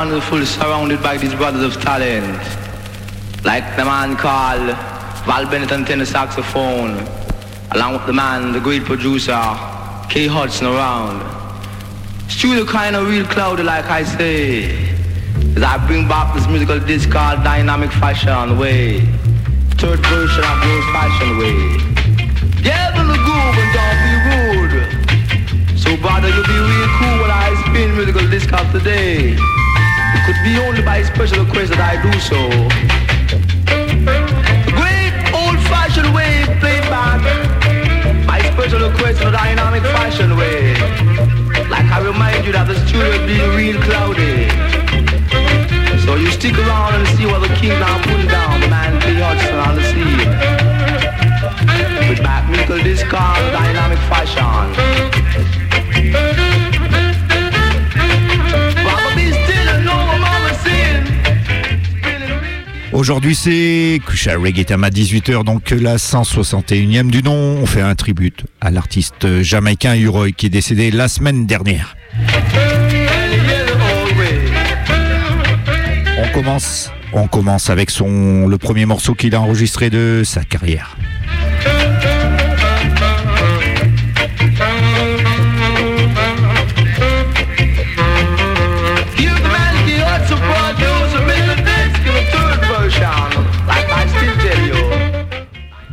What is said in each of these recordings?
Wonderful, surrounded by these brothers of talent, like the man called Val Bennett on tenor saxophone, along with the man, the great producer, K. Hudson around. Studio kind of real cloudy, like I say, as I bring back this musical disc called Dynamic Fashion Way, third version of the fashion way. Get the groove and don't be rude. So brother, you'll be real cool when I spin musical disc today. Could be only by special request that I do so. Great old-fashioned way played back by special request in a dynamic fashion way. Like I remind you that the studio be real cloudy. So you stick around and see what the king now putting down, man P. Hudson on the scene. With back musical discard, dynamic fashion. Aujourd'hui, c'est Kusha Reggae Time à 18h, donc la 161e du nom. On fait un tribute à l'artiste jamaïcain Uroy qui est décédé la semaine dernière. On commence, on commence avec son, le premier morceau qu'il a enregistré de sa carrière.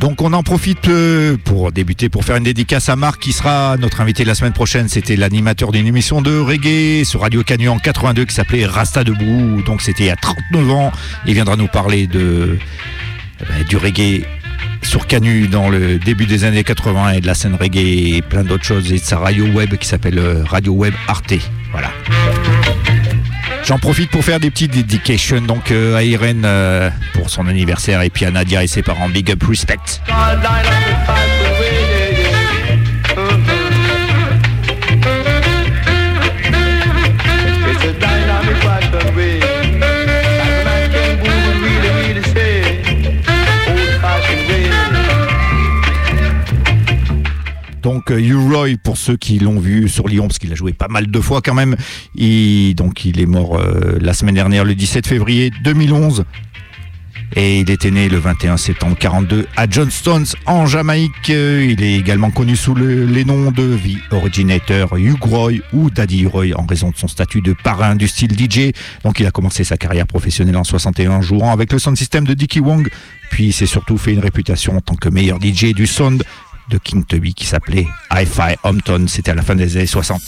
Donc on en profite euh, pour débuter, pour faire une dédicace à Marc qui sera notre invité la semaine prochaine. C'était l'animateur d'une émission de reggae sur Radio Canu en 82 qui s'appelait Rasta Debout. Donc c'était a 39 ans. Il viendra nous parler eh ben, du reggae sur Canu dans le début des années 80 et de la scène reggae et plein d'autres choses et de sa radio web qui s'appelle euh, Radio Web Arte. Voilà. J'en profite pour faire des petites dedications donc euh, à Irène euh, pour son anniversaire et puis à Nadia et ses parents. Big up respect. Donc euh, U-Roy, pour ceux qui l'ont vu sur Lyon, parce qu'il a joué pas mal de fois quand même, il, donc il est mort euh, la semaine dernière, le 17 février 2011. Et il était né le 21 septembre 42 à Johnstown en Jamaïque. Euh, Il est également connu sous le- les noms de The Originator, Hugh Roy ou Daddy Roy en raison de son statut de parrain du style DJ. Donc il a commencé sa carrière professionnelle en 61 jouant avec le sound system de Dickie Wong. Puis il s'est surtout fait une réputation en tant que meilleur DJ du sound de King Tubby qui s'appelait Hi-Fi Hampton. C'était à la fin des années 60.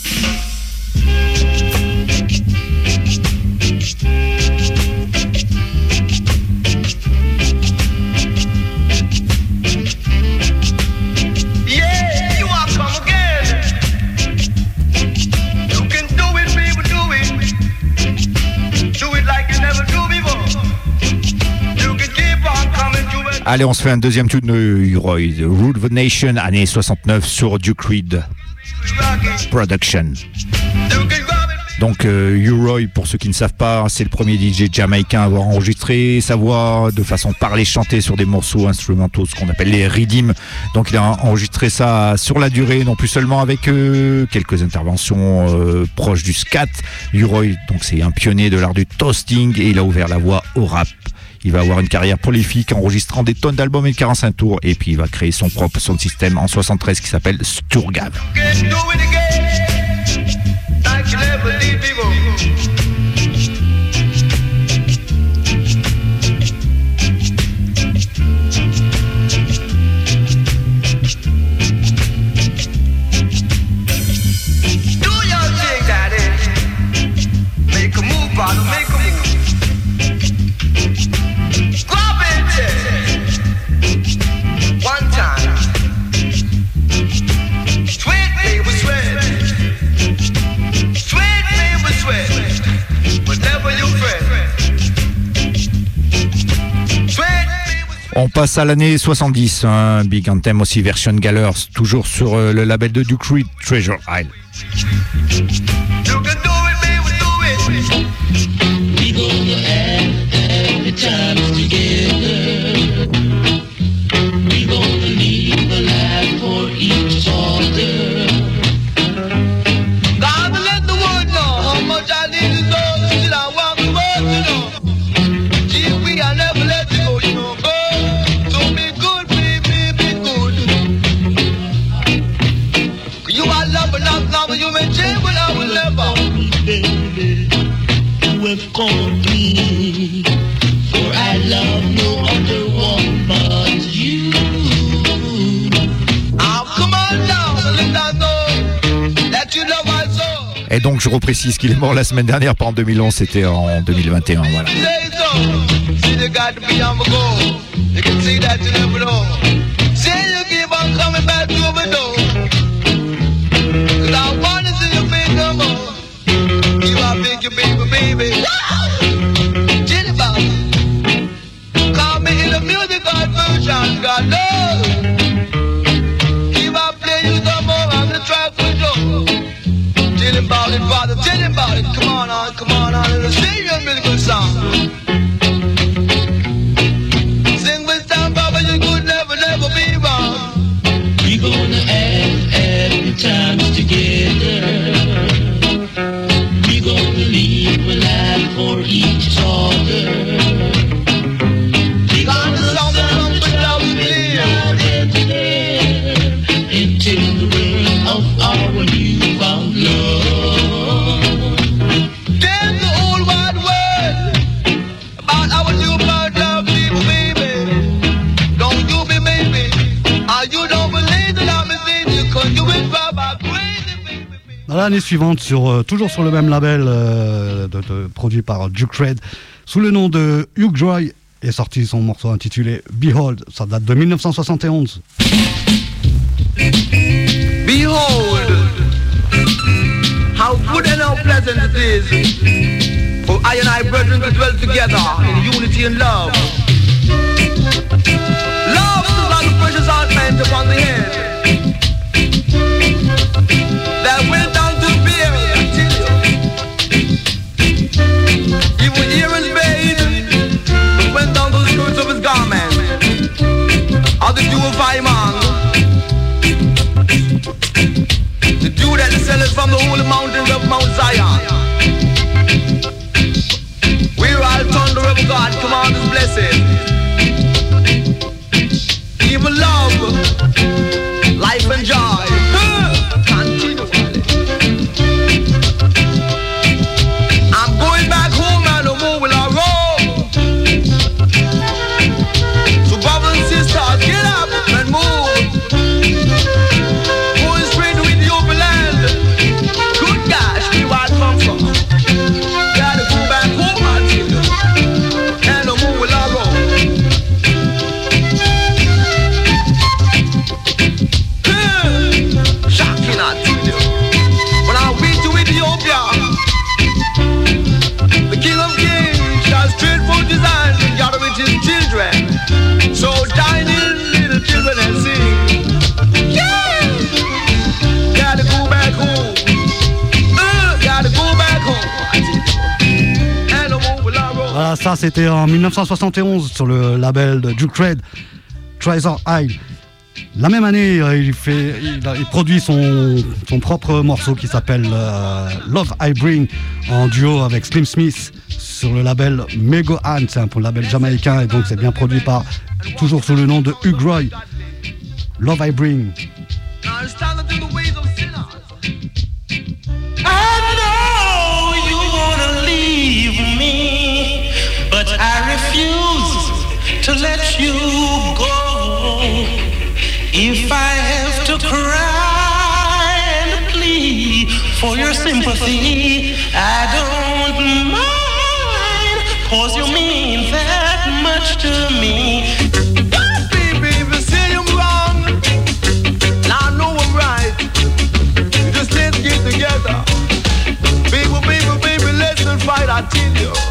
Allez, on se fait un deuxième tune de Rule of the Nation, année 69 sur Duke Reed Production. Donc euh, pour ceux qui ne savent pas, c'est le premier DJ jamaïcain à avoir enregistré sa voix de façon parlée chantée sur des morceaux instrumentaux, ce qu'on appelle les riddim. Donc il a enregistré ça sur la durée, non plus seulement avec euh, quelques interventions euh, proches du scat. U-Roy, donc c'est un pionnier de l'art du toasting et il a ouvert la voie au rap. Il va avoir une carrière prolifique enregistrant des tonnes d'albums et de 45 tours et puis il va créer son propre son système en 73 qui s'appelle Sturgav. On passe à l'année 70, un big anthem aussi version Gallers, toujours sur euh, le label de Duke Reed, Treasure Isle. Donc je reprécise qu'il est mort la semaine dernière, pas en 2011, c'était en 2021. Voilà. Suivante, sur, euh, toujours sur le même label euh, de- produit par Duke Red, sous le nom de Hugh Joy, est sorti son morceau intitulé Behold. Ça date de 1971. Behold, how good and how pleasant it is for I and I brethren to dwell together in unity and love. Love is like a precious ointment upon the head that went went down to the of his garment. How the from the holy mountains of Mount Zion. We're all thunder God, this blessed. Even love, life and joy. C'était en 1971 sur le label de Duke Red, Treasure Isle. La même année, il, produit son, son propre morceau qui s'appelle euh, Love I Bring en duo avec Slim Smith sur le label Mego Han, c'est un label jamaïcain et donc c'est bien produit par, toujours sous le nom de Hugh Roy. Love I Bring. Sympathy, I don't mind, cause you mean that much to me. I'm wrong, now I know I'm right. Just get together. Baby, baby, baby, let's not fight, I tell you.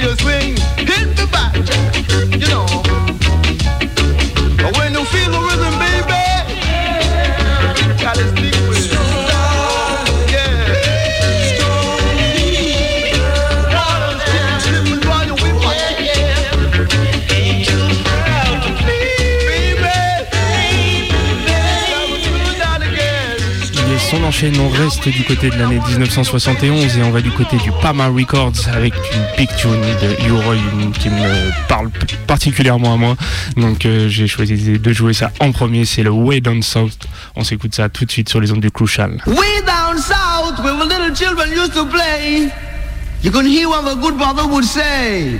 you swing. on reste du côté de l'année 1971 et on va du côté du Pama Records avec une big tune de Uroy qui me parle particulièrement à moi. Donc euh, j'ai choisi de jouer ça en premier, c'est le Way Down South. On s'écoute ça tout de suite sur les ondes du Crucial. Way Down South, where the little children used to play, you can hear what the good brother would say.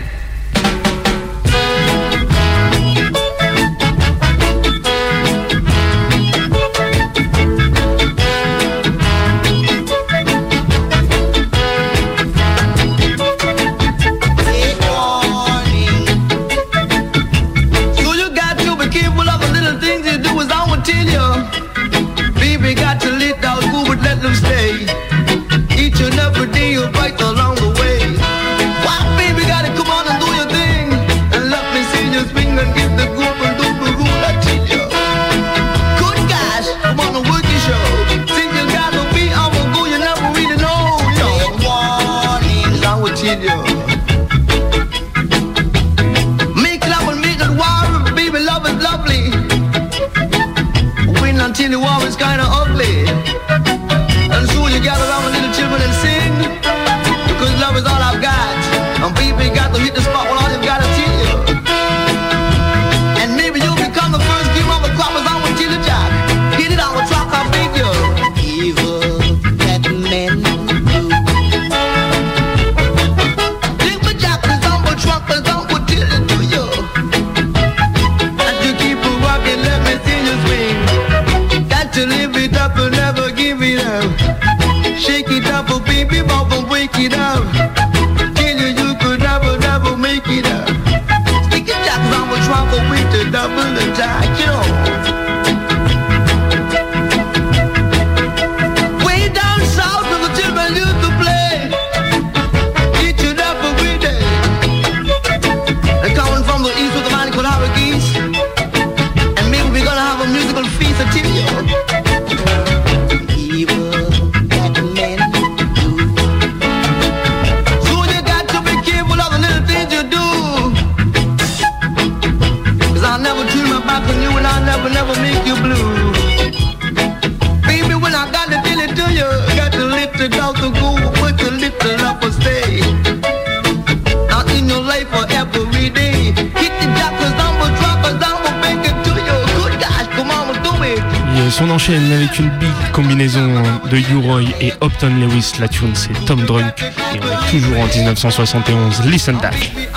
de Uroy et Opton Lewis. La tune, c'est Tom Drunk. Et on est toujours en 1971. Listen back.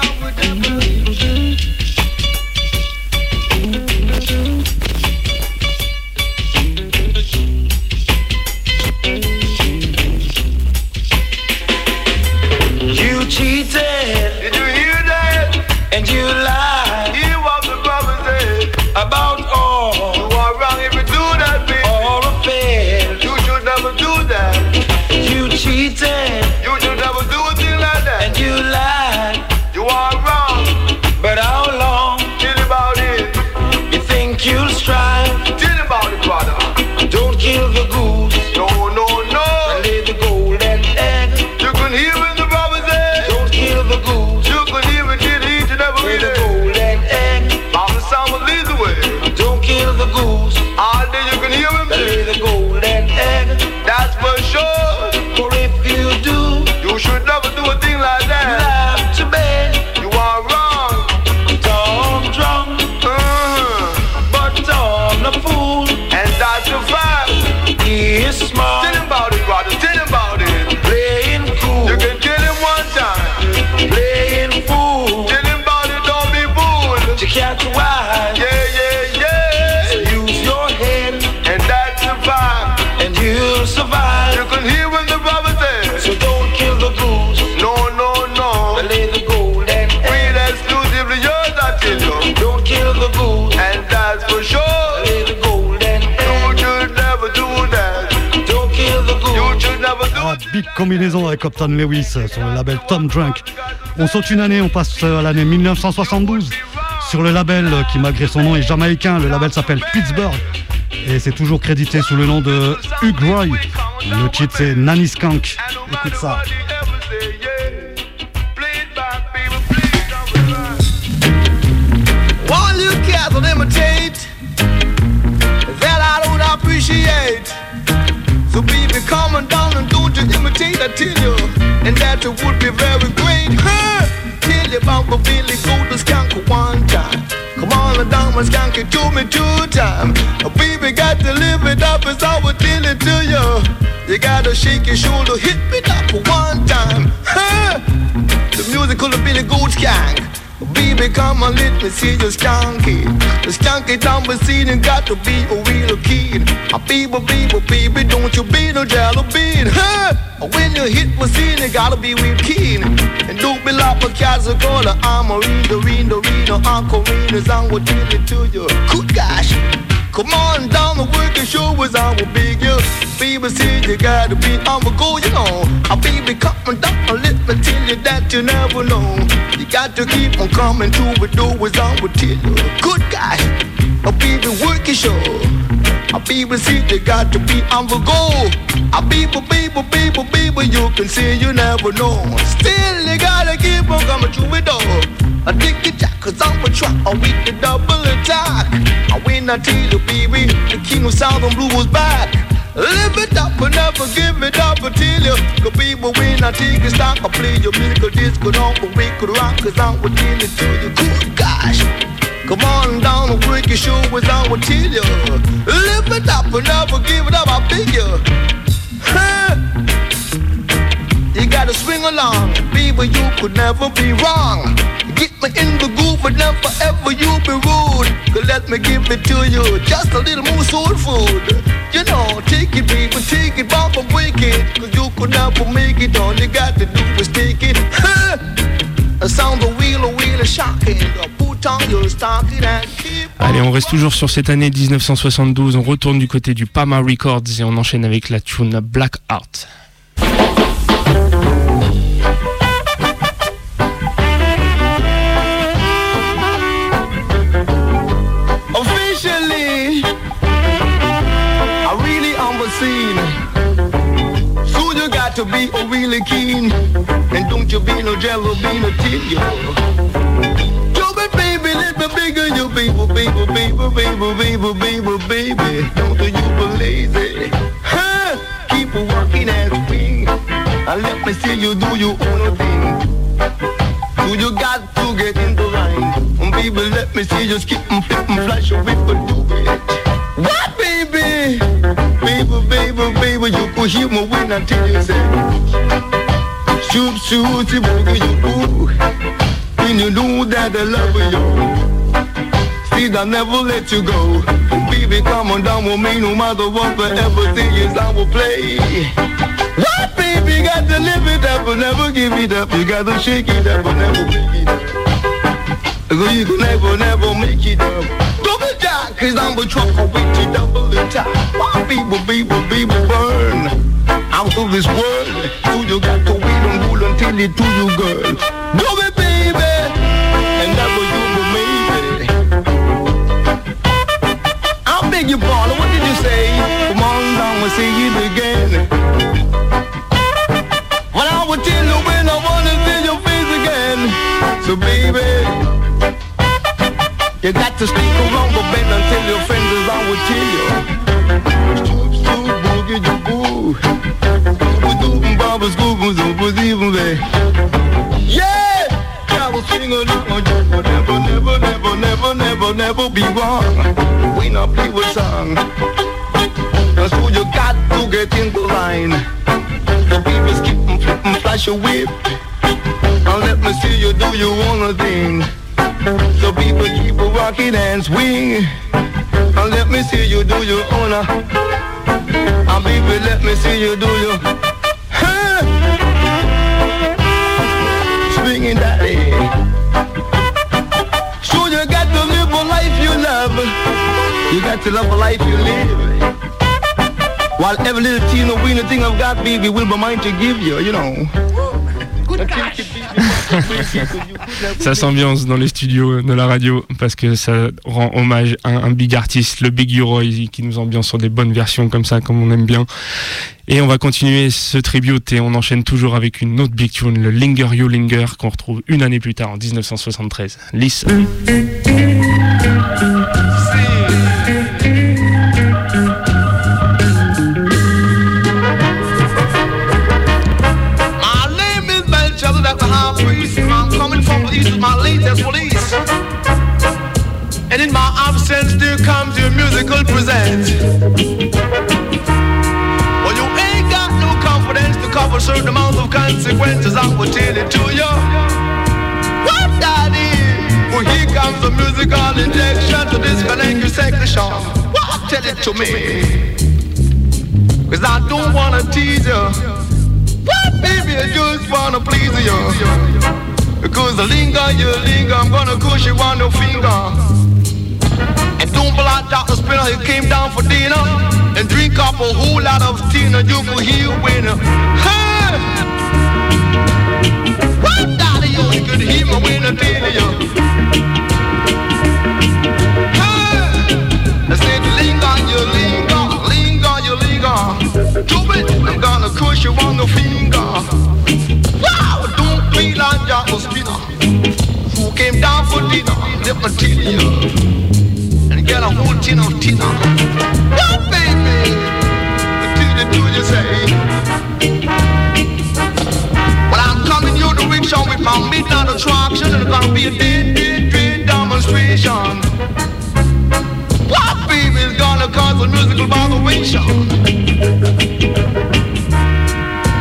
combinaison avec Compton Lewis sur le label Tom Drunk. On saute une année, on passe à l'année 1972 sur le label qui, malgré son nom, est jamaïcain. Le label s'appelle Pittsburgh et c'est toujours crédité sous le nom de Hugh Roy. Le titre c'est Nanny Skunk. Écoute ça. You, and that it would be very great. Huh? Tell you about Billy Goat, the skunk one time. Come on, the diamond skunk it to me two time. A baby got to live it up as I tell it to you. You gotta shake your shoulder, hit me up one time. Huh? The musical of Billy Goat Skank. Baby, come on, let me see you skanky. The skanky down the scene and got to be a real kid. A baby, baby, baby, don't you be no jello bean. Huh? When you hit the scene, you gotta be real keen. And don't be like a a color. I'm a reader, reader, reader, Uncle Readers, I'm what tell it to you. Good gosh. Come on down the working show was our big you. Baby said you gotta be on the go, you know. A be coming down, let me tell you that you never know. You got to keep on coming to the door was I will tell you. Good guy, a baby working show. A baby said you got to be on the go. A baby, baby, baby, baby, you can see you never know. Still you gotta keep on coming to the door. I dig it jack, cause I'm a truck, I with the double attack. I win, I tell you, baby, the king of Southern Blue was back. Live it up and never give it up until you could be when I take a stock, I play your musical disco, don't but we could rock, cause I'm tell it to you. Good gosh. Come on down work your show I will tell. Live it up and never give it up, I you. Huh? You gotta swing along, baby, you could never be wrong. Get me in the groove, but never ever you be rude. Cause let me give it to you, just a little more soul food. You know, take it, baby, take it, bump and break it. Cause you could never make it, all you got to do is take it. Huh? Allez, on reste toujours sur cette année 1972. On retourne du côté du Pama Records et on enchaîne avec la tune Black Art. To be a really keen. And don't you be no jello bean or tin. Yo, but baby, let me bigger you, baby, baby, baby, baby, baby, baby, baby. Don't you be lazy. Huh? Keep working as wing. And let me see you do your own thing. Do you got to get in the line? Baby, let me see you skip and flip and flash your whip and do it. Could hear when I tell you say, shoot, shoot, boogie, you. And you know that I love you. See, I never let you go. Baby, come on down with me, no matter what, forever thing is I will play. What, baby, got to live it up and never give it up. You got to shake it up and never break it up. So you can never, never make it up. Cause I'm a trucker with you double the time. My people, people, people burn out of this world. So you got to wait and rule until it to you, girl. Do it, baby, and never you will make it. I beg your pardon, what did you say? Come on down and say it again. Well, I will tell you when I wanna see your face again. So baby, you got to stick around the bend until your friends is will tell you. Stoop, stoop, boogie, Yeah! I will sing along, you will never, never, never, never, never, never be wrong. When I play with song. So you got to get in the line. The people skip and flash your whip. Now let me see you do your own thing. So people keep a rocking and swing. Now let me see you do your own. Now baby, let me see you do your. Huh? Swinging daddy. So you got to live a life you love. You got to love a life you live. While every little teeny weeny thing I've got, baby, will be mine to give you, you know. Ça s'ambiance dans les studios de la radio parce que ça rend hommage à un big artiste, le Big U-Roy, qui nous ambiance sur des bonnes versions comme ça, comme on aime bien. Et on va continuer ce tribute et on enchaîne toujours avec une autre big tune, le Linger You Linger, qu'on retrouve une année plus tard, en 1973. Listen. Latest Police. And in my absence, there comes your musical present. Well, you ain't got no confidence to cover certain amount of consequences. I will tell it to you. What that is? Well, here comes the musical injection to disconnect your section. Well, tell it to me. Cause I don't wanna tease you. What, baby, I just wanna please you. Because the linger, you linger, I'm gonna push you on your finger. And don't like Dr. Spinner, he came down for dinner and drink up a whole lot of tea, you could hear when. Hey! What, daddy, you could hear me when I tell you. I said, linger, you linger, linger, you linger. Do it, I'm gonna push you on the finger. What, baby? Do you say. Well, I'm coming you the rickshaw with my midnight attraction, and it's gonna be a dead, dead, demonstration. What, baby, is gonna cause a musical?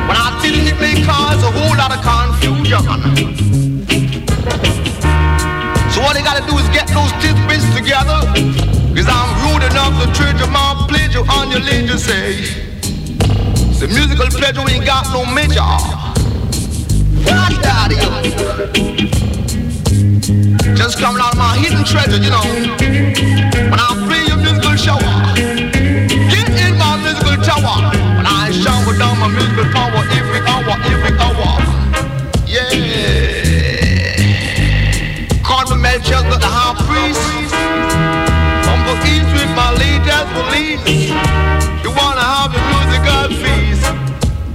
When I tell it may cause a whole lot of confusion. So they gotta do is get those together. Rude enough to treasure my pleasure on your say. The musical pleasure ain't got no measure. What of? Just coming out of my hidden treasure, you know. When I play your musical shower. Get in my musical tower. When I shower down my musical power every hour, every hour. Yeah. Cardinal Melchizedek, the high priest. Latest police. You wanna have your musical feast?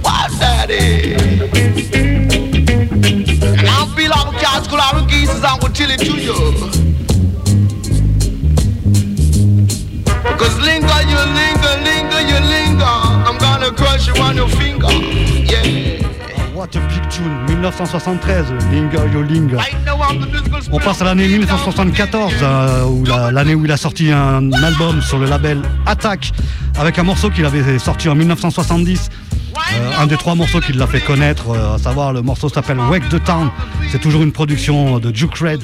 What that is? And I'll be like a cat school out of geese I will tell it to you. Cause linger, you linger, linger, you linger. I'm gonna crush you on your finger. Yeah. What a big tune, 1973, Linger Yo musical On passe à l'année 1974, euh, où la- l'année où il a sorti un album sur le label Attack, avec un morceau qu'il avait sorti en 1970. Euh, un des trois morceaux qui l'a fait connaître, euh, à savoir le morceau s'appelle Wake the Town. C'est toujours une production de Duke Red.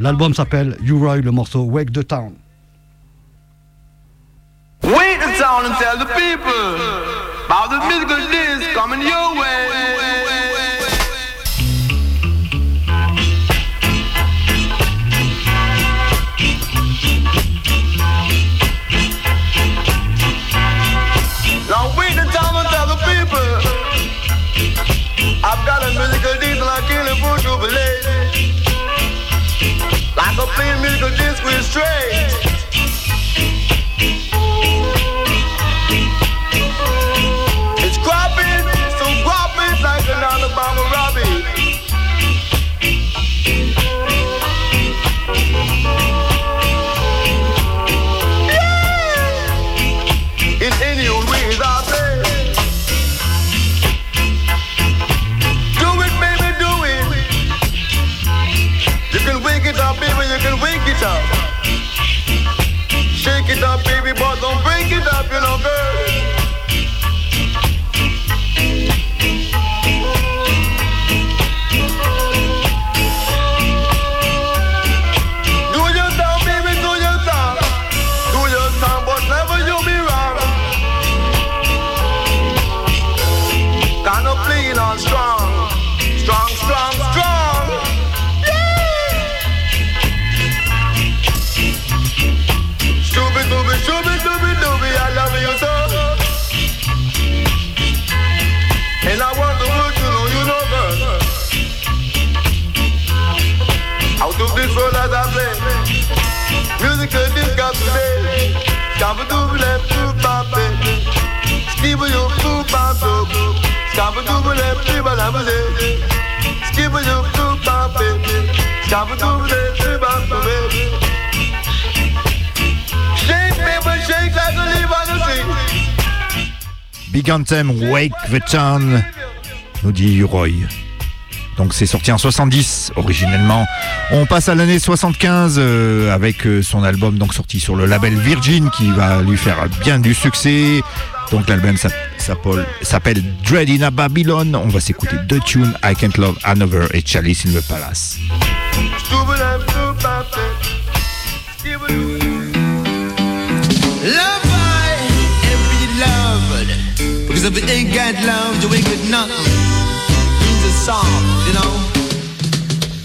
L'album s'appelle You Roy, le morceau Wake the Town. Wait the town and tell the people about the musical disc coming your way. Plain musical disc with strings Big Anthem, Wake the Town, nous dit Roy. Donc c'est sorti en 70 originellement. On passe à l'année 75 euh, avec euh, son album donc sorti sur le label Virgin qui va lui faire bien du succès. Donc l'album s'appelle s'appelle Dread in a Babylon. On va s'écouter deux tunes, I Can't Love Another et Chalice in the Palace. Love I and be loved Because if you ain't got love, you ain't got nothing He's a song, you know?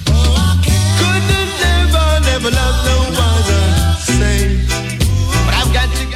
Oh, Couldn't never, never love no other Same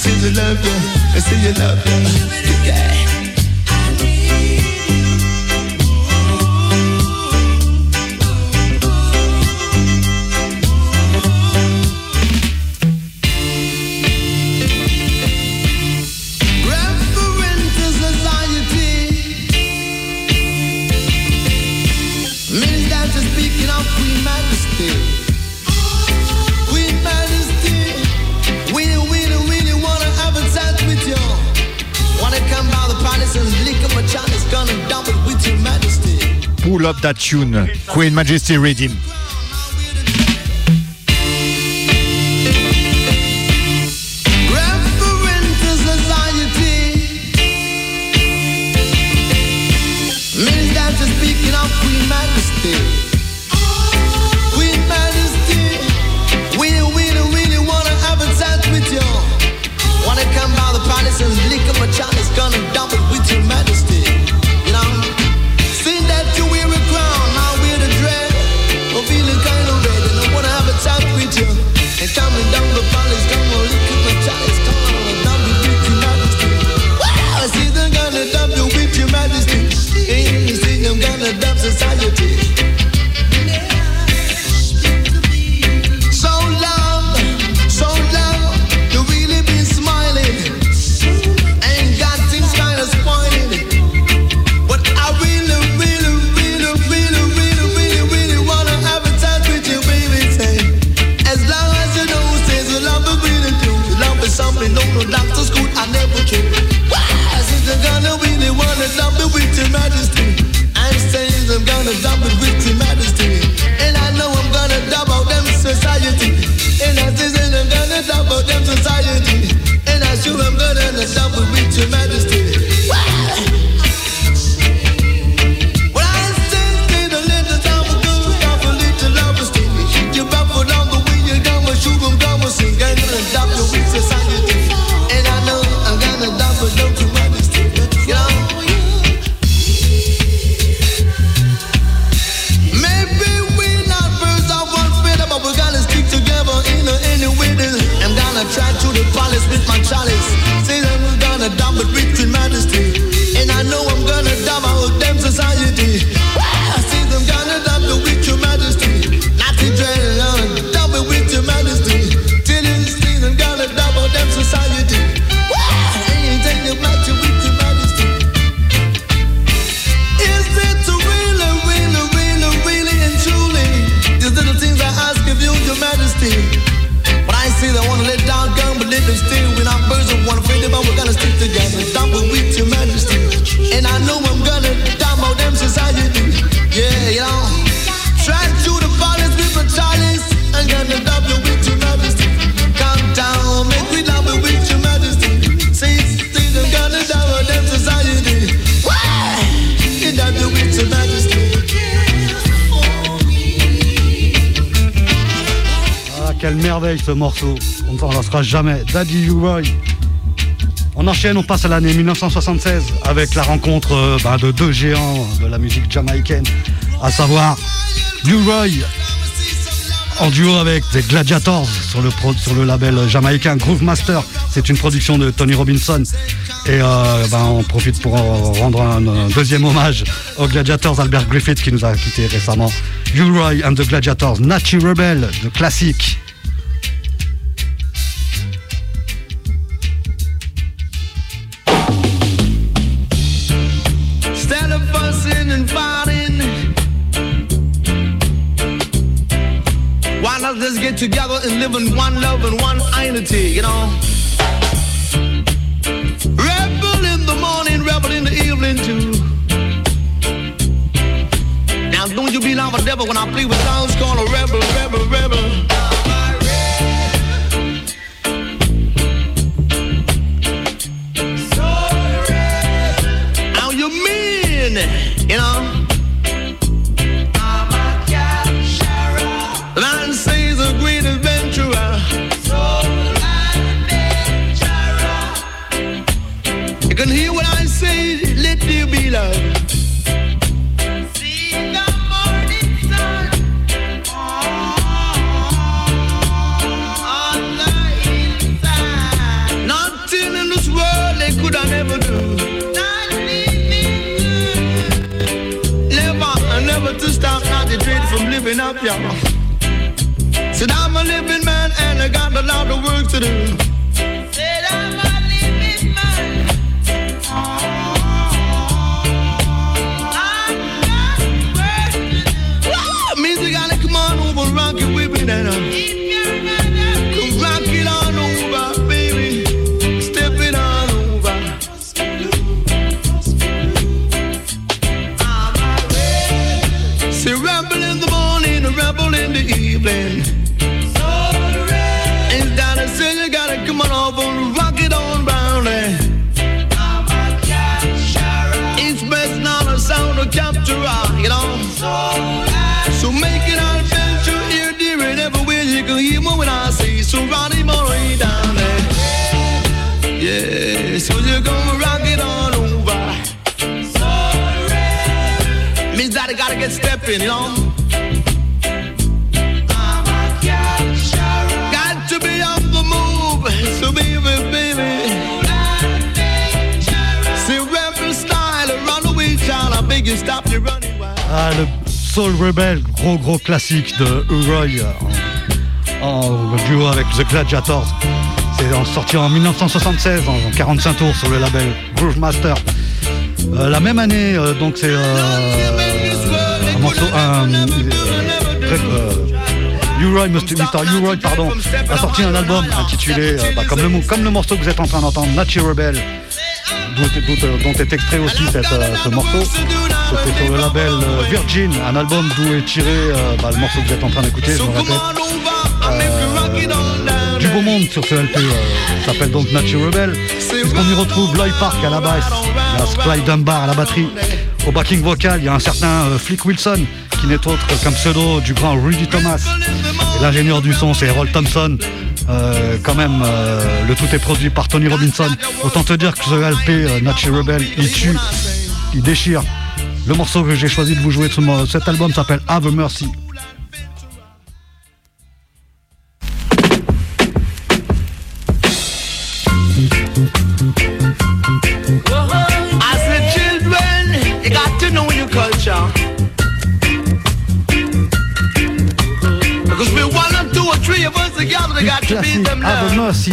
I still you love me. I still you love me. Yeah. Drop That Tune. Queen Majesty Redeem. Jamais. Daddy U-Roy. On enchaîne, on passe à l'année 1976 avec la rencontre euh, bah, de deux géants de la musique jamaïcaine, à savoir U-Roy en duo avec The Gladiators sur le, label jamaïcain Groove Master. C'est une production de Tony Robinson. Et euh, ben, on profite pour en rendre un, deuxième hommage aux Gladiators, Albert Griffith qui nous a quittés récemment. U-Roy and the Gladiators, Nachi Rebel, le classique. And live in one love and one unity, you know? Rebel in the morning, rebel in the evening too. Now don't you be like a devil when I play with sounds called a rebel, rebel, rebel. From living up, y'all. Said I'm a living man and I got a lot of work to do. Classique de U-Roy en, en duo avec The Gladiators. C'est sorti en 1976, en 45 tours sur le label Groove Master. Euh, la même année, euh, donc c'est euh, un morceau, un, euh, euh, U-Roy, Mr. U-Roy, pardon, a sorti un album intitulé, euh, bah, comme, le, morceau que vous êtes en train d'entendre, Nachi Rebel, dont, est extrait aussi euh, ce morceau. C'était sur le label euh, Virgin, un album d'où est tiré euh, bah, le morceau que vous êtes en train d'écouter, je me répète. on on down. Du beau monde sur ce LP, euh, s'appelle donc Nachi Rebel. Puisqu'on y retrouve Lloyd Park à la basse, il Dunbar à la batterie. Au backing vocal, il y a un certain euh, Flick Wilson, qui n'est autre qu'un pseudo du grand Rudy Thomas. L'ingénieur du son, c'est Errol Thompson. Euh, quand même, euh, le tout est produit par Tony Robinson. Autant te dire que ce LP, euh, Nachi Rebel, il tue, il déchire. Le morceau que j'ai choisi de vous jouer de ce cet album s'appelle Have a Mercy. I said, children, you got to know your culture. Because we're one or two or three of us together, they got to be Classique, them Have a. Mercy.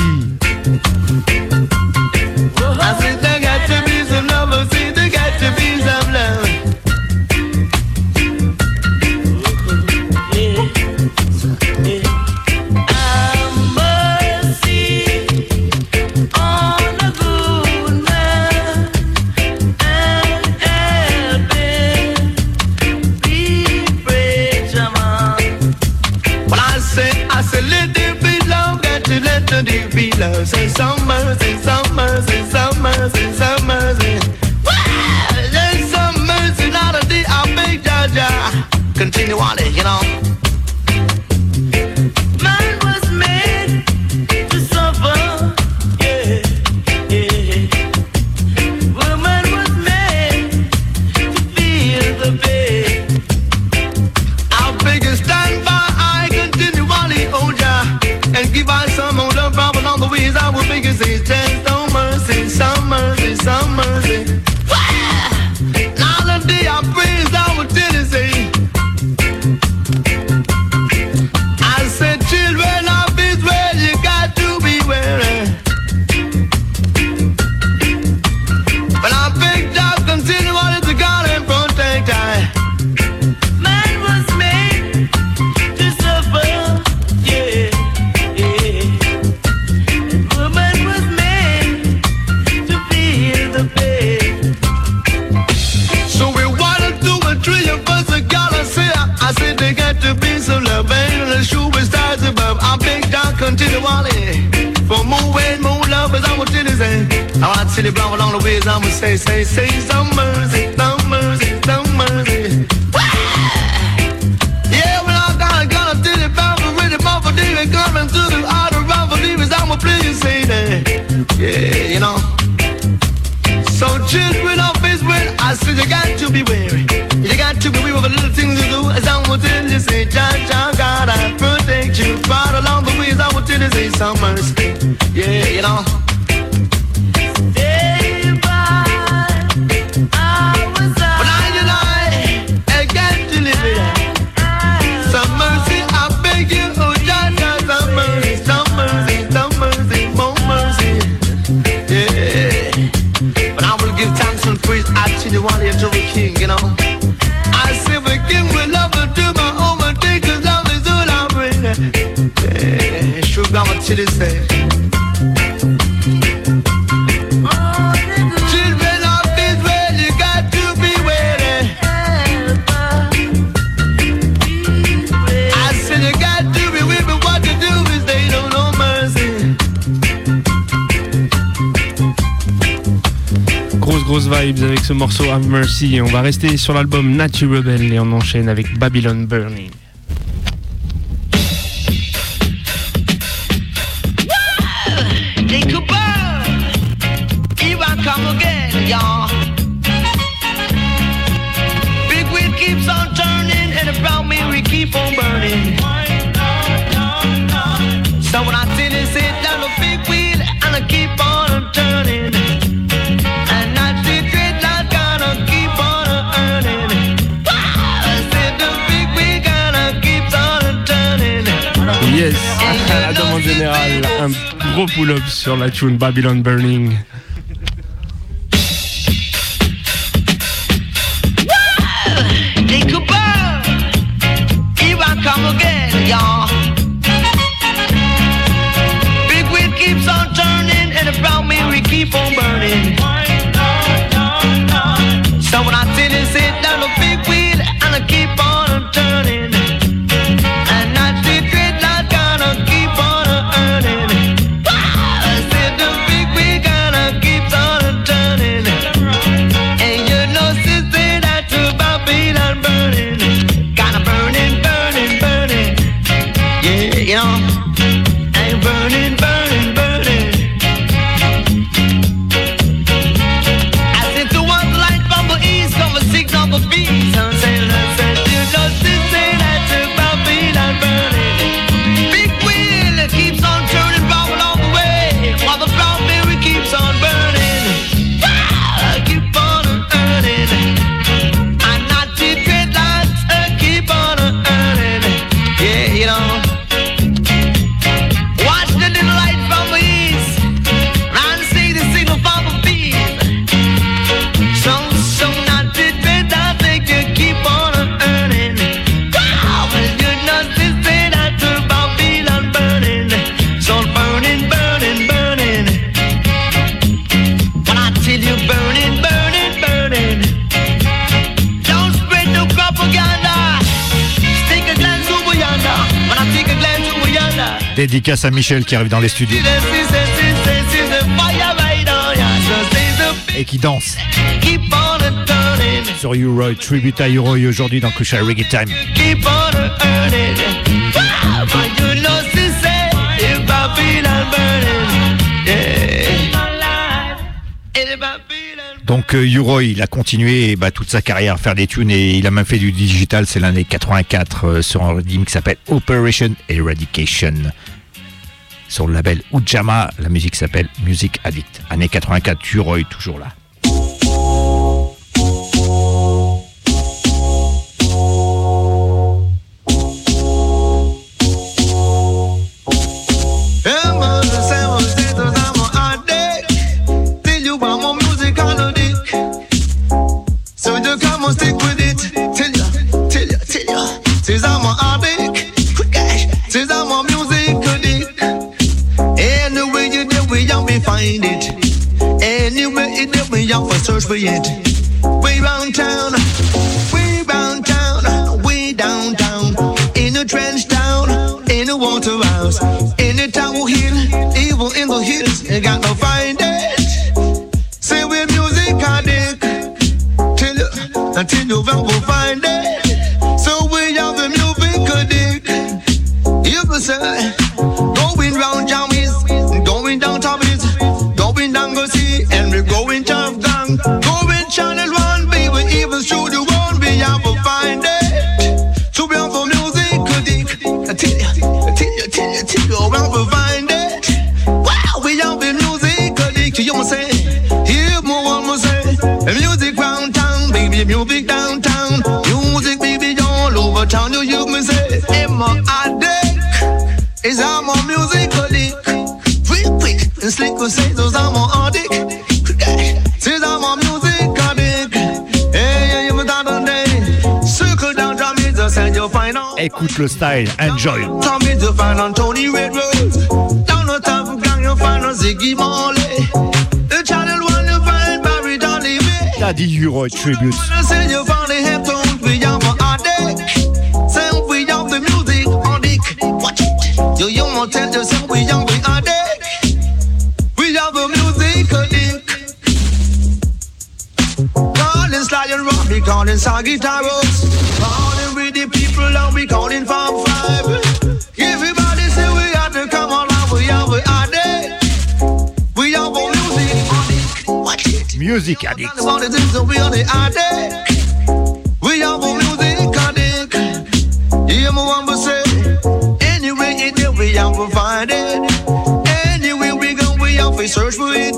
to be so loving. The shooting stars above. I big down continually. For more and more lovers, I I was citizen. I want to see the blow along the ways. I'm going to say, say, say some mercy, some mercy, some mercy. yeah, well, I got, got to the power with the mother demon coming to the outer rival demons. I'm going to please say that. Yeah, you know. So children of I said you got to be wary. You got to be wary of the little things you do. As I will tell you, say, Jah Jah God, I protect you. But along the ways I will tell you, say, some mercy. Yeah, you know. till it's there. grosse vibes avec ce morceau Have Mercy. et On va rester sur l'album Natural Rebel et on enchaîne avec Babylon Burning. gros pull-up sur la tune Babylon Burning. Dédicace à Michel qui arrive dans les studios. Et qui danse. Sur Uroy, tribute à Uroy aujourd'hui dans Kusha Reggae Time. Donc euh, Uroy, il a continué bah, toute sa carrière à faire des tunes et il a même fait du digital, c'est l'année 84 euh, sur un album qui s'appelle Operation Eradication sur le label Ujama. La musique s'appelle Music Addict. Année 84, Turoy toujours là. out for search for it. Way round town, way round town, way downtown. In a trench town, in a water house, in a tower hill, evil in the hills. You gotta find it. Say we're music addict till until you will find. Say, hear more say, music round town, baby, music downtown, music, baby, all over town. You hear me say, Emma addict is I'm a music addict. Real quick and slick will say those I'm a addict. Says I'm a music addict. Hey, yeah, you me down on day. Circle down, drum it, just and you'll find out. Écoute le style, enjoy. Tom is you find on Tony Red Rose. Down the top gang you find on Ziggy Marley. Daddy U-Roy Tribute. Calling Taros. Calling with the people and we calling Farm Five. Music Addict. Talking about the things that we are the have a music addict. Hear me one say, anyway it we have to find it. Anyway we go, we have to search for it.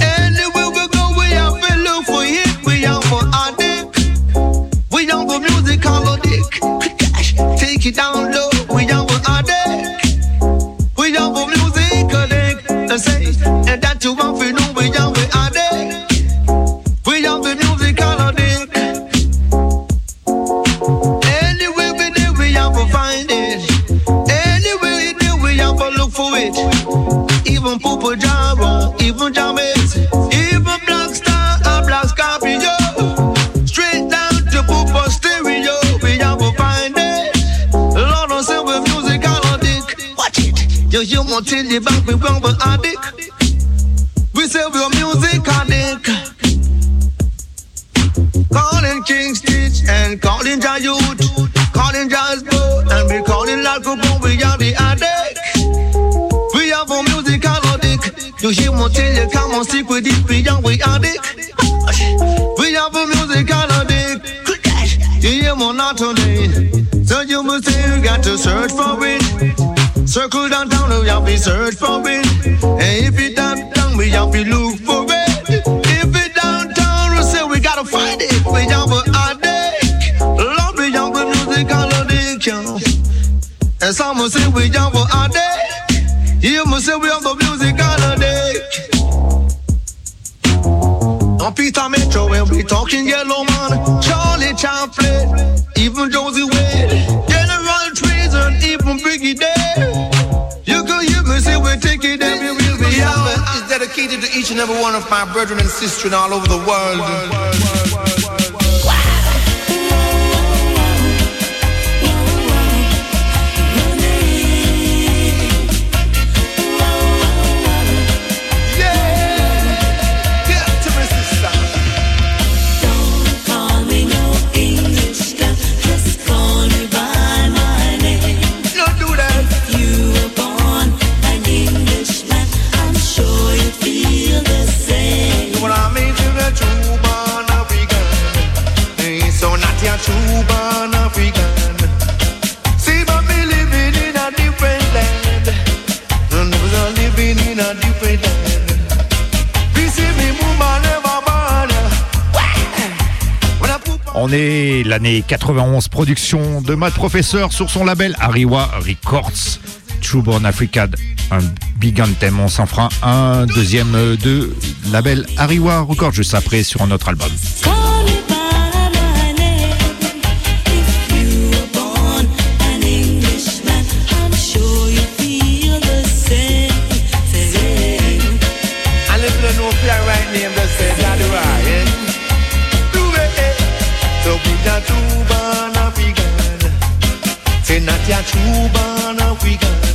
Anywhere we go, we have to look for it. We have addict. We have a music addict. Take it down You human till the back, we wrong, but addict. We say we're music addict. Calling King Stitch and calling Jayut, calling Jasper, and we calling La Coupe, we are the addict. We have a music addict. You hear me tell you, come on, stick with it, we are we addict. We have a music addict. You hear me not today. So you must say you got to search for it. Circle downtown, we have to search for it. And if it downtown, we have to look for it. If it downtown, we say we gotta find it. We have a addict. Lord, we have a music addict. yeah. And some will say we have a addict. You must say we have the music addict. On Peter Metro, when we talking Yellowman, Charlie Chaplin, even Josie dedicated to each and every one of my brethren and sisters all over the world. Yeah, L'année 91, production de Matt Professeur sur son label Ariwa Records. True Born Africa, un big anthem. On s'en fera un deuxième de label Ariwa Records juste après sur un autre album. Born African. Say not your true born African.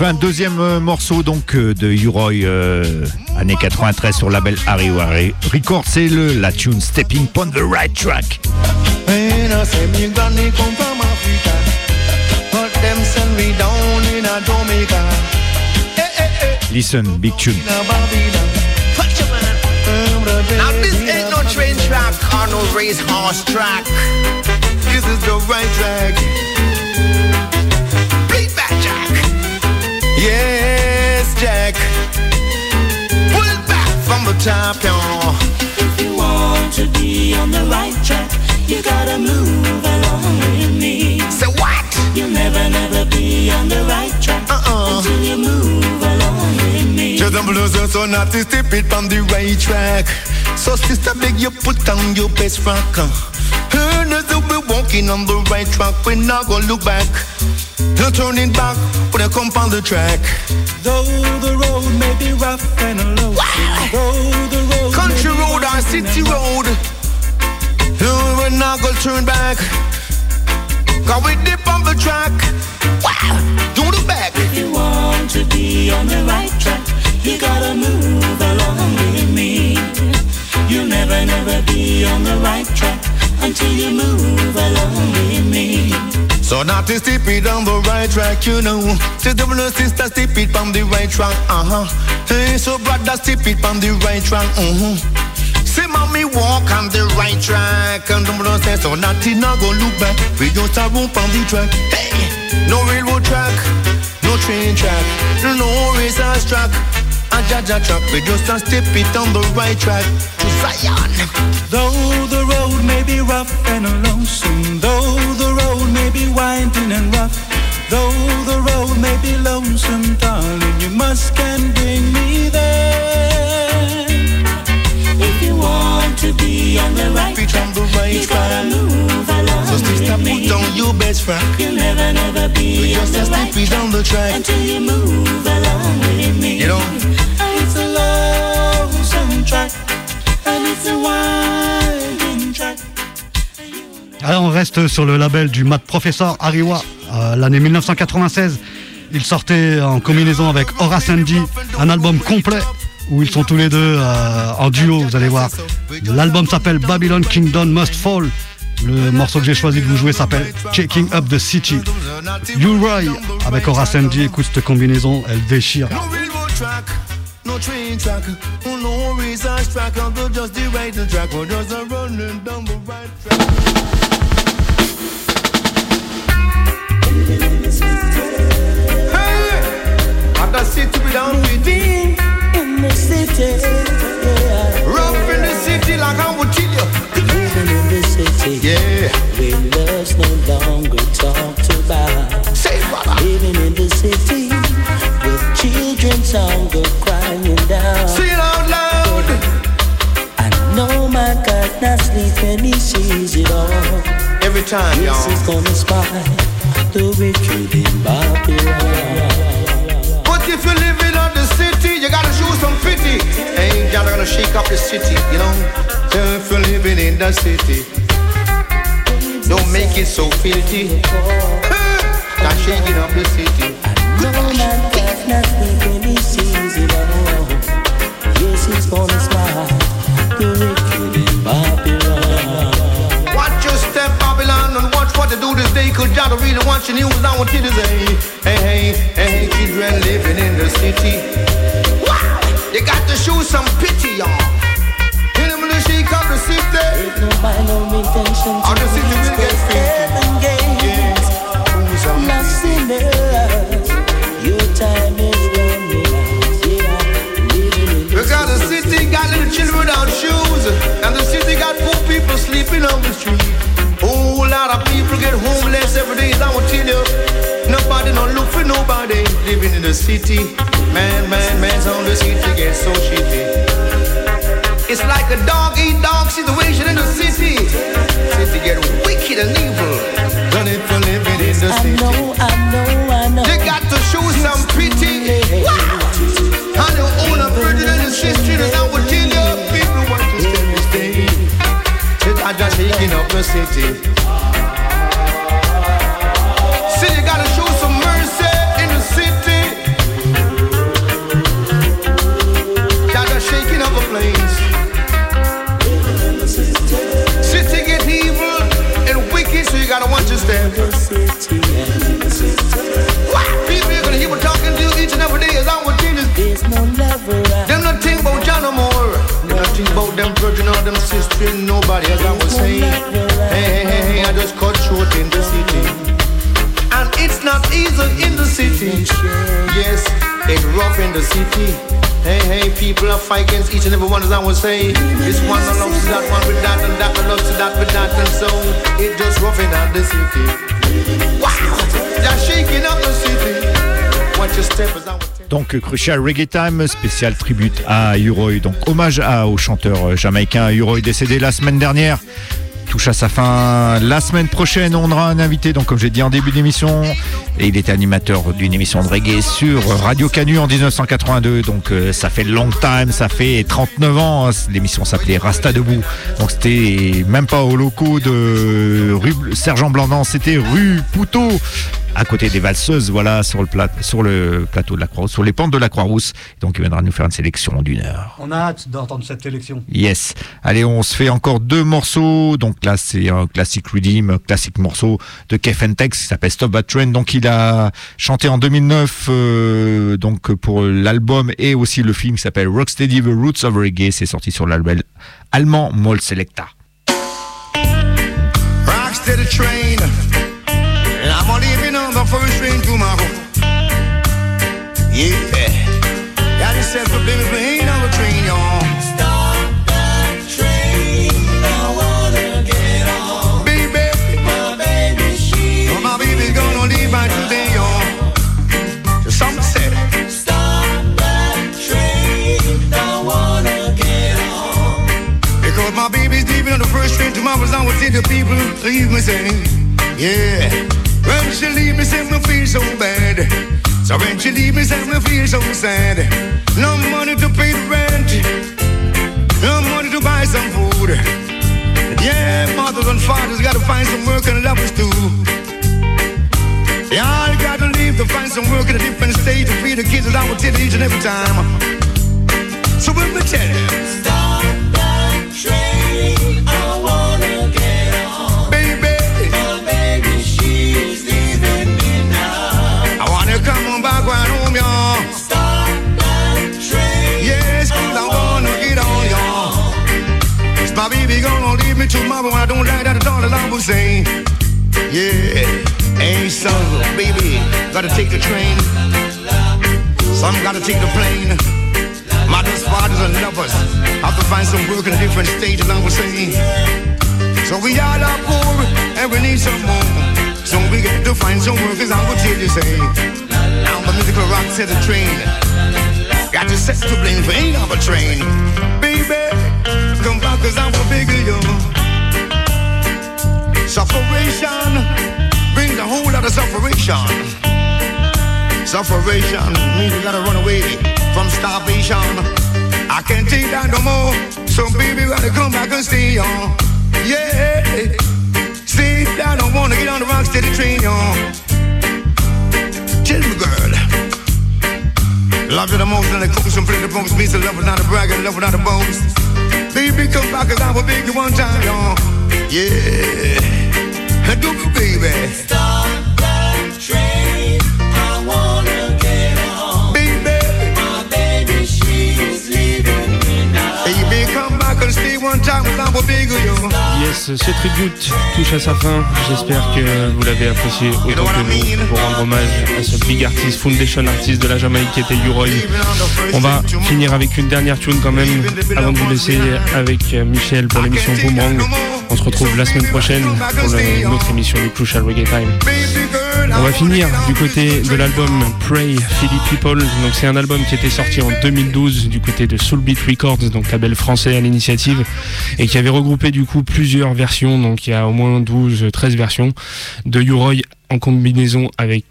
Enfin, deuxième euh, morceau donc euh, de Uroy, euh, année 93 sur le label Ariware Record, c'est le la tune Stepping on the Right Track. Listen, big tune. Yes, Jack. Pull back from the top, y'all. if you want to be on the right track, you gotta move along with me. Say what? You'll never, never be on the right track Uh-uh. until you move along with me. Just a blues so not to step it on the right track. So sister, beg you put on your best rock. Us that we're walking on the right track. We're not gonna look back. No turning back when I come on the track. Though the road may be rough and low, though the road Country road or city road. No, we're not gonna turn back. Cause we dip on the track. Wow, do the back. If you want to be on the right track, you gotta move along with me. You'll never, never be on the right track until you move along with me. So not to step it on the right track, you know. Say the brother sister step it on the right track, uh-huh. Hey, so brother step it on the right track, uh-huh. Say mommy walk on the right track, and the brother say so not to not look back. We a rope on the track. Hey, no railroad track, no train track, no racers track. A jaja track, we just a step it on the right track to Zion. Though the road may be rough and lonesome, though the road may be winding and rough, though the road may be lonesome, darling, you must can bring me there. If you want to be on the right on track, the right you gotta move put on your best track. You'll never, never be We on just the a step right it track on the track. until you move along with me. You know? And it's a Lonesome track, and it's a winding track. Alors on reste sur le label du Mad Professor Ariwa, euh, l'année 1996. Il sortait en combinaison avec Horace Andy un album complet où ils sont tous les deux euh, en duo, vous allez voir. L'album s'appelle Babylon Kingdom Must Fall. Le morceau que j'ai choisi de vous jouer s'appelle Checking Up the City. Uri avec Aura Sandy, écoute cette combinaison, elle déchire. Hey, the city, in the city. Yeah. Rough in the city like I would tell you. Living in the city, Yeah, where love's no longer talked about. say brother. Living in the city, with children's hunger crying down. Say it out loud. I know my God not sleep when he sees it all. Every time, Yes, y'all. he's gonna spy the wicked in Babylon. But if you live in the city, you gotta show some pity. Ain't y'all gonna shake up the city, you know? If you're living in the city, don't make it so filthy. Not shaking up the city. My God not sleep Cause don't really watch the news now what it is. Hey, hey, hey, hey, children living in the city. Wow, you got to show some pity, y'all. In the middle, shake up the city. Ain't no by no intention All the city will get heaven gates. Who's on Lost sinners, your time is running out. Yeah, living in the Because the city got little children without shoes, and the city got poor people sleeping on the street. Lot of people get homeless every day. I will tell you, nobody don't look for nobody. living in the city. Man, man, man's on the city get so shitty. It's like a dog eat dog situation in the city. City get wicked and evil. Done it for living in the I city. know, I know, I know. They got to show some pity. Wow! And the owner president and sister and I would tell you people want to stay stay. Sit I just shaking up the city. Nobody as I went this more never them no thing about you gotta watch your step. People gonna hear we're talking to you each and every day as I was saying. Them not think 'bout Jah no more nothing about them putting all them sister nobody has I was saying. Hey, hey, hey, hey, I just cut short in the city. It's not easy in the city. Yes, it's rough in the city. Hey, hey, people are fighting against each and every one as I was saying. This one loves that one with that and that loves that with that and so it just rough in the city. Wow, they're shaking up the city. Watch your step as I telling Donc Crucial Reggae Time, spécial tribute à Uroy. Donc hommage à, au chanteur euh, jamaïcain Uroy décédé la semaine dernière. Touche à sa fin. La semaine prochaine, on aura un invité, donc comme j'ai dit en début d'émission, et il était animateur d'une émission de reggae sur Radio Canu en 1982. Donc euh, ça fait long time, ça fait 39 ans. hein. L'émission s'appelait Rasta debout. Donc c'était même pas au locaux de Sergent Blandan, c'était rue Poutot à côté des valseuses, voilà, sur le, plat, sur le plateau de la Croix, sur les pentes de la Croix-Rousse. Donc, il viendra nous faire une sélection d'une heure. On a hâte d'entendre cette élection. Yes. Allez, on se fait encore deux morceaux. Donc là, c'est un classique Redeem, un classique morceau de Kev Tex qui s'appelle Stop That Train. Donc il a chanté en 2009 euh, donc pour l'album et aussi le film qui s'appelle Rocksteady The Roots of Reggae. C'est sorti sur l'album allemand Moll Selecta. Rocks to the train. And I'm gonna leave on the first train tomorrow. Yeah. Got yourself a baby on the train, y'all. Stop that train. I wanna get on. Baby, My baby, she. oh, my baby's gonna leave today, y'all. So something said, Stop that train. I wanna get on. because my baby's leaving on the first train tomorrow, I will tell the people, leave me saying, yeah. When she leave me, say me feel so bad. So when she leave me, say me feel so sad. No money to pay the rent. No money to buy some food. Yeah, mothers and fathers gotta find some work and lovers too. They all gotta leave to find some work in a different state to feed the kids I will tell each and every time. So when we tell them, gonna tomorrow? I don't like that at all, I will say. Yeah, hey, son, baby, gotta take the train. Some gotta take the plane. Mothers, fathers, and lovers have to find some work in a different state, and I will say. So we all are poor, and we need some more. So we get to find some work, as I will tell you, say. Now the musical rock said the train. Got to set to blame for ain't on a train. Baby, come back cause I'm a bigger you. Sufferation brings a whole lot of sufferation. Sufferation means you gotta run away from starvation. I can't take that no more. So baby, gotta come back and stay on. Yeah. See, I don't wanna get on the rock steady train. Tell me, girl. Love you the most and the coast and play the bones. Means the love without a brag and love without a bones. Baby, come back cause I will big you one time, y'all. Yeah. Do me, baby. Stop that train. I wanna get on. Baby. My baby, she's leaving me now. Baby, come back and stay one time cause I will big you. Yes, ce tribute touche à sa fin. J'espère que vous l'avez apprécié autant que nous pour rendre hommage à ce big artist, foundation artist de la Jamaïque qui était U-Roy. On va finir avec une dernière tune quand même avant de vous laisser avec euh, Michel pour l'émission Boomerang. On se retrouve la semaine prochaine pour le- une autre émission du Crucial Reggae Time. On va finir du côté de l'album Pray Philly People. Donc c'est un album qui était sorti en 2012 du côté de Soulbeat Records, donc label français à l'initiative, et qui avait regroupé du coup plusieurs versions. Donc il y a au moins 12, 13 versions de U-Roy en combinaison avec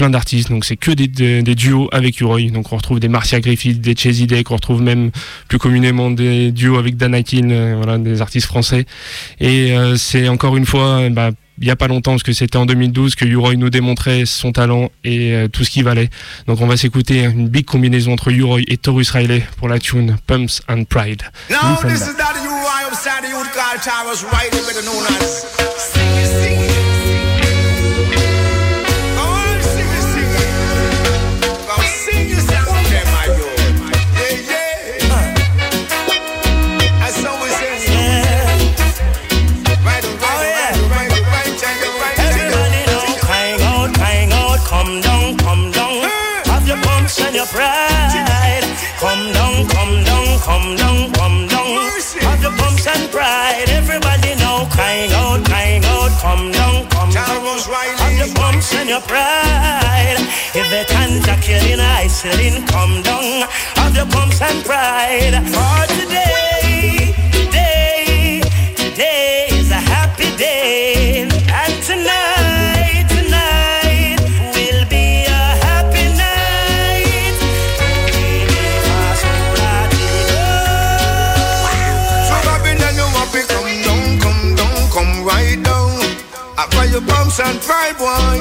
plein d'artistes, donc c'est que des, des- des duos avec U-Roy. Donc on retrouve des Marcia Griffith, des Chesy Deck, on retrouve même plus communément des duos avec Dan Akin, euh, voilà, des artistes français. Et euh, c'est encore une fois, bah, il n'y a pas longtemps, parce que c'était en 2012 que U-Roy nous démontrait son talent et euh, tout ce qu'il valait. Donc on va s'écouter une big combinaison entre U-Roy et Taurus Riley pour la tune Pumps and Pride. Now this is that called Riley, known as Sing sing your pride. Come down, come down, come down, come down. Have your pumps and pride. Everybody know, crying out, crying out, come down, come down. Have your pumps and your pride. If the cans are killing, isolating, come down. Have your pumps and pride. For today, today, today is a happy day. Up for your bumps and pride, boy.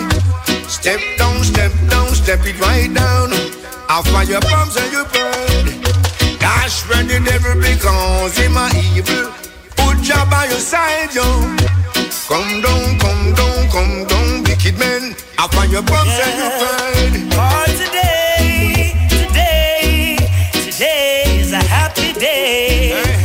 Step down, step down, step it right down. Up for your bumps and your pride. Dash when the devil because him a evil. Put job by your side, yo. Come down, come down, come down, wicked men. Up for your bumps and your pride. For oh, today, today, today is a happy day. And